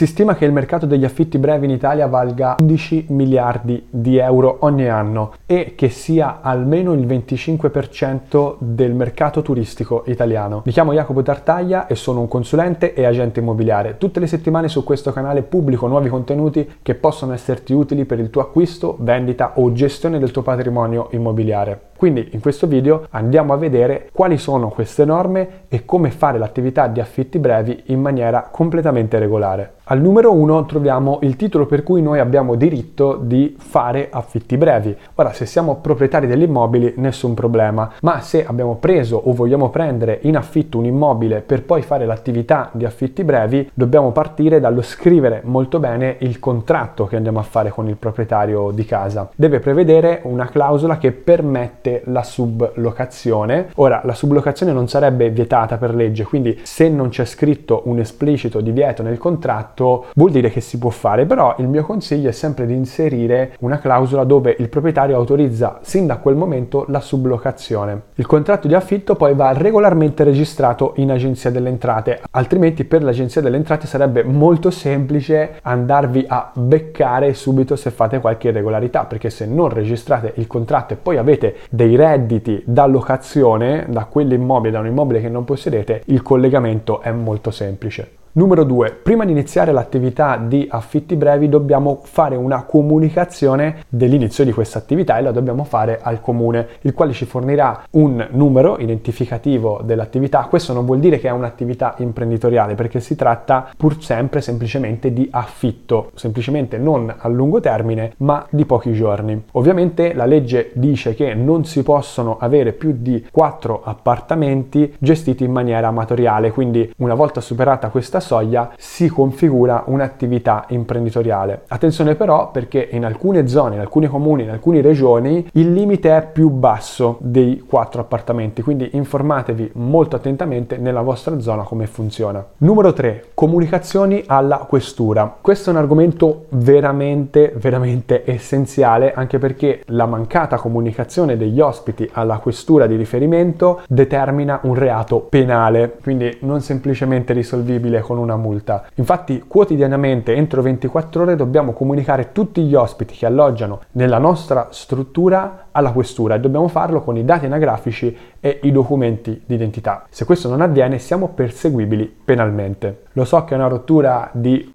Si stima che il mercato degli affitti brevi in Italia valga 11 miliardi di euro ogni anno e che sia almeno il 25% del mercato turistico italiano. Mi chiamo Jacopo Tartaglia e sono un consulente e agente immobiliare. Tutte le settimane su questo canale pubblico nuovi contenuti che possono esserti utili per il tuo acquisto, vendita o gestione del tuo patrimonio immobiliare. Quindi in questo video andiamo a vedere quali sono queste norme e come fare l'attività di affitti brevi in maniera completamente regolare. Al numero 1 troviamo il titolo per cui noi abbiamo diritto di fare affitti brevi. Ora, se siamo proprietari degli immobili, nessun problema, ma se abbiamo preso o vogliamo prendere in affitto un immobile per poi fare l'attività di affitti brevi, dobbiamo partire dallo scrivere molto bene il contratto che andiamo a fare con il proprietario di casa. Deve prevedere una clausola che permette la sublocazione. Ora, la sublocazione non sarebbe vietata per legge, quindi se non c'è scritto un esplicito divieto nel contratto, vuol dire che si può fare, però il mio consiglio è sempre di inserire una clausola dove il proprietario autorizza sin da quel momento la sublocazione. Il contratto di affitto poi va regolarmente registrato in agenzia delle entrate, altrimenti per l'agenzia delle entrate sarebbe molto semplice andarvi a beccare subito se fate qualche irregolarità, perché se non registrate il contratto e poi avete dei redditi da locazione da quell'immobile, da un immobile che non possedete, il collegamento è molto semplice. Numero 2. Prima di iniziare l'attività di affitti brevi dobbiamo fare una comunicazione dell'inizio di questa attività e la dobbiamo fare al comune, il quale ci fornirà un numero identificativo dell'attività. Questo non vuol dire che è un'attività imprenditoriale perché si tratta pur sempre semplicemente di affitto, semplicemente non a lungo termine ma di pochi giorni. Ovviamente la legge dice che non si possono avere più di 4 appartamenti gestiti in maniera amatoriale, quindi una volta superata questa soglia si configura un'attività imprenditoriale. Attenzione però perché in alcune zone, in alcuni comuni, in alcune regioni il limite è più basso dei quattro appartamenti, quindi informatevi molto attentamente nella vostra zona come funziona. Numero 3, comunicazioni alla questura. Questo è un argomento veramente, veramente essenziale anche perché la mancata comunicazione degli ospiti alla questura di riferimento determina un reato penale, quindi non semplicemente risolvibile con una multa. Infatti quotidianamente entro 24 ore dobbiamo comunicare tutti gli ospiti che alloggiano nella nostra struttura alla questura e dobbiamo farlo con i dati anagrafici e i documenti di identità. Se questo non avviene siamo perseguibili penalmente. Lo so che è una rottura di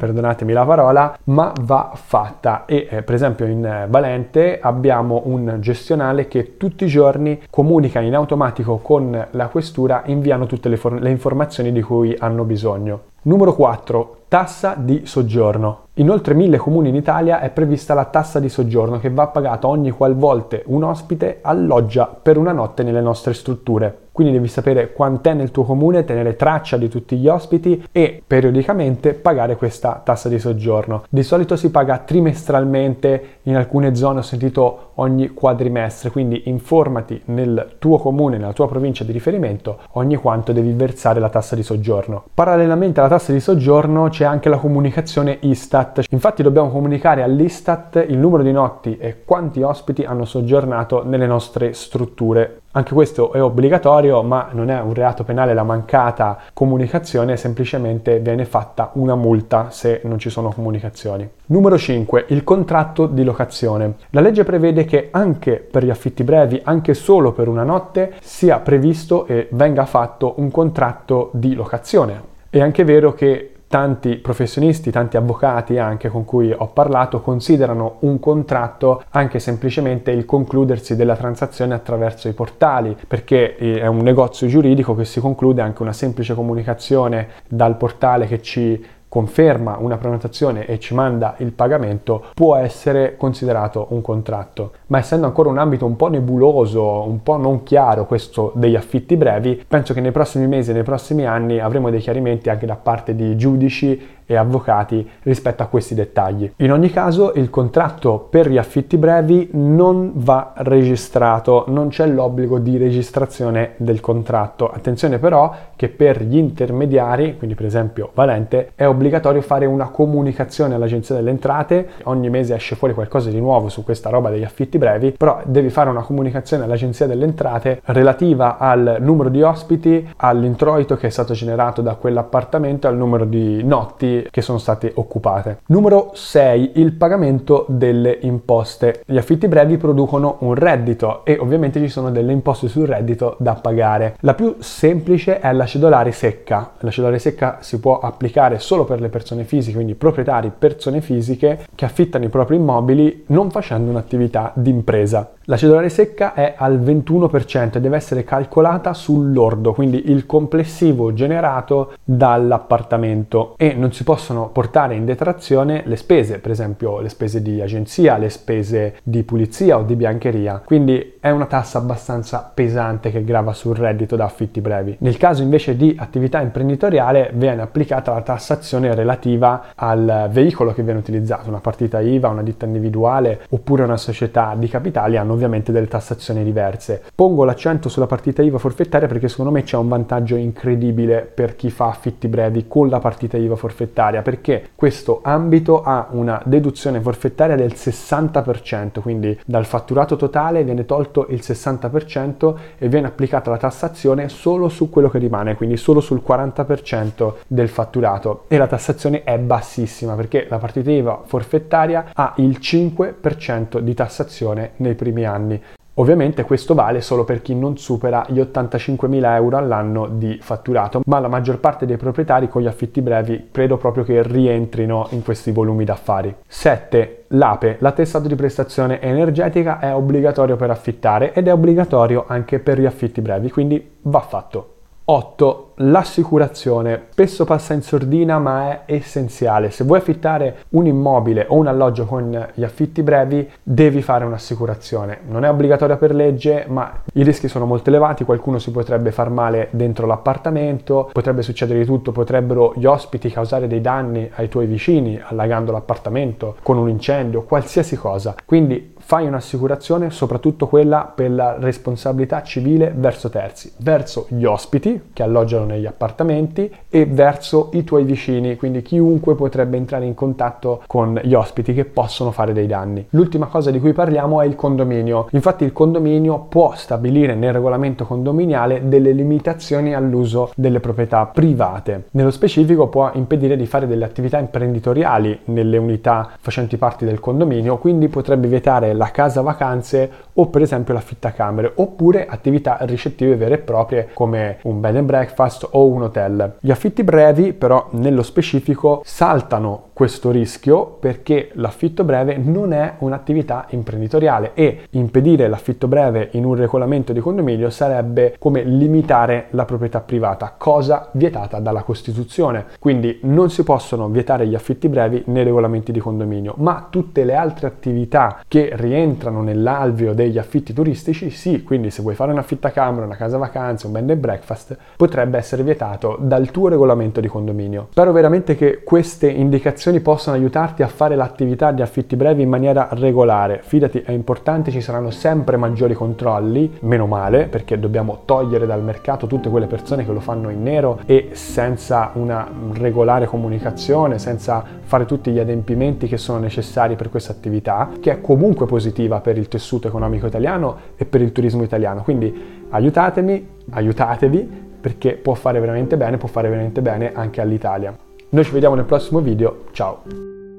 perdonatemi la parola, ma va fatta e eh, per esempio in eh, Valente abbiamo un gestionale che tutti i giorni comunica in automatico con la questura, inviano tutte le, for- le informazioni di cui hanno bisogno. Numero 4. Tassa di soggiorno. In oltre mille comuni in Italia è prevista la tassa di soggiorno che va pagata ogni qualvolta un ospite alloggia per una notte nelle nostre strutture. Quindi devi sapere quant'è nel tuo comune, tenere traccia di tutti gli ospiti e periodicamente pagare questa tassa di soggiorno. Di solito si paga trimestralmente, in alcune zone ho sentito ogni quadrimestre, quindi informati nel tuo comune, nella tua provincia di riferimento, ogni quanto devi versare la tassa di soggiorno. Parallelamente alla tassa di soggiorno c'è anche la comunicazione Istat. Infatti dobbiamo comunicare all'Istat il numero di notti e quanti ospiti hanno soggiornato nelle nostre strutture anche questo è obbligatorio, ma non è un reato penale la mancata comunicazione, semplicemente viene fatta una multa se non ci sono comunicazioni. Numero 5. Il contratto di locazione. La legge prevede che anche per gli affitti brevi, anche solo per una notte, sia previsto e venga fatto un contratto di locazione. È anche vero che tanti professionisti, tanti avvocati anche con cui ho parlato considerano un contratto anche semplicemente il concludersi della transazione attraverso i portali, perché eh, è un negozio giuridico che si conclude anche una semplice comunicazione dal portale che ci conferma una prenotazione e ci manda il pagamento può essere considerato un contratto. Ma essendo ancora un ambito un po' nebuloso, un po' non chiaro questo degli affitti brevi, penso che nei prossimi mesi nei prossimi anni avremo dei chiarimenti anche da parte di giudici e avvocati rispetto a questi dettagli. In ogni caso il contratto per gli affitti brevi non va registrato, non c'è l'obbligo di registrazione del contratto. Attenzione però che per gli intermediari, quindi per esempio Valente, è obbligatorio fare una comunicazione all'Agenzia delle Entrate, ogni mese esce fuori qualcosa di nuovo su questa roba degli affitti brevi, però devi fare una comunicazione all'Agenzia delle Entrate relativa al numero di ospiti, all'introito che è stato generato da quell'appartamento, al numero di notti che sono state occupate. Numero 6. Il pagamento delle imposte. Gli affitti brevi producono un reddito e ovviamente ci sono delle imposte sul reddito da pagare. La più semplice è la cedolare secca. La cedolare secca si può applicare solo per le persone fisiche, quindi proprietari persone fisiche che affittano i propri immobili non facendo un'attività d'impresa. La cedolare secca è al 21% e deve essere calcolata sul lordo, quindi il complessivo generato dall'appartamento e non si possono portare in detrazione le spese, per esempio le spese di agenzia, le spese di pulizia o di biancheria. Quindi è una tassa abbastanza pesante che grava sul reddito da affitti brevi. Nel caso invece di attività imprenditoriale viene applicata la tassazione relativa al veicolo che viene utilizzato, una partita IVA, una ditta individuale oppure una società di capitali hanno ovviamente delle tassazioni diverse. Pongo l'accento sulla partita IVA forfettaria perché secondo me c'è un vantaggio incredibile per chi fa affitti brevi con la partita IVA forfettaria perché questo ambito ha una deduzione forfettaria del 60%, quindi dal fatturato totale viene tolto il 60% e viene applicata la tassazione solo su quello che rimane, quindi solo sul 40% del fatturato e la tassazione è bassissima perché la partita IVA forfettaria ha il 5% di tassazione nei primi anni. Ovviamente questo vale solo per chi non supera gli 85.000 euro all'anno di fatturato, ma la maggior parte dei proprietari con gli affitti brevi credo proprio che rientrino in questi volumi d'affari. 7. L'APE, l'attestato di prestazione energetica, è obbligatorio per affittare ed è obbligatorio anche per gli affitti brevi, quindi va fatto. 8 l'assicurazione spesso passa in sordina ma è essenziale. Se vuoi affittare un immobile o un alloggio con gli affitti brevi devi fare un'assicurazione. Non è obbligatoria per legge ma i rischi sono molto elevati, qualcuno si potrebbe far male dentro l'appartamento, potrebbe succedere di tutto, potrebbero gli ospiti causare dei danni ai tuoi vicini allagando l'appartamento con un incendio, qualsiasi cosa. Quindi fai un'assicurazione, soprattutto quella per la responsabilità civile verso terzi, verso gli ospiti che alloggiano negli appartamenti e verso i tuoi vicini, quindi chiunque potrebbe entrare in contatto con gli ospiti che possono fare dei danni. L'ultima cosa di cui parliamo è il condominio. Infatti il condominio può stabilire nel regolamento condominiale delle limitazioni all'uso delle proprietà private. Nello specifico può impedire di fare delle attività imprenditoriali nelle unità facenti parte del condominio, quindi potrebbe vietare la casa vacanze o per esempio l'affittacamere oppure attività ricettive vere e proprie come un bed and breakfast o un hotel. Gli affitti brevi però nello specifico saltano questo rischio perché l'affitto breve non è un'attività imprenditoriale e impedire l'affitto breve in un regolamento di condominio sarebbe come limitare la proprietà privata, cosa vietata dalla Costituzione. Quindi non si possono vietare gli affitti brevi nei regolamenti di condominio, ma tutte le altre attività che rientrano nell'alveo degli affitti turistici sì, quindi se vuoi fare un affittacamera, una casa vacanze, un bed and breakfast, potrebbe essere vietato dal tuo regolamento di condominio. Spero veramente che queste indicazioni applicazioni possono aiutarti a fare l'attività di affitti brevi in maniera regolare. Fidati, è importante, ci saranno sempre maggiori controlli, meno male, perché dobbiamo togliere dal mercato tutte quelle persone che lo fanno in nero e senza una regolare comunicazione, senza fare tutti gli adempimenti che sono necessari per questa attività, che è comunque positiva per il tessuto economico italiano e per il turismo italiano. Quindi aiutatemi, aiutatevi perché può fare veramente bene, può fare veramente bene anche all'Italia. Noi ci vediamo nel prossimo video, ciao!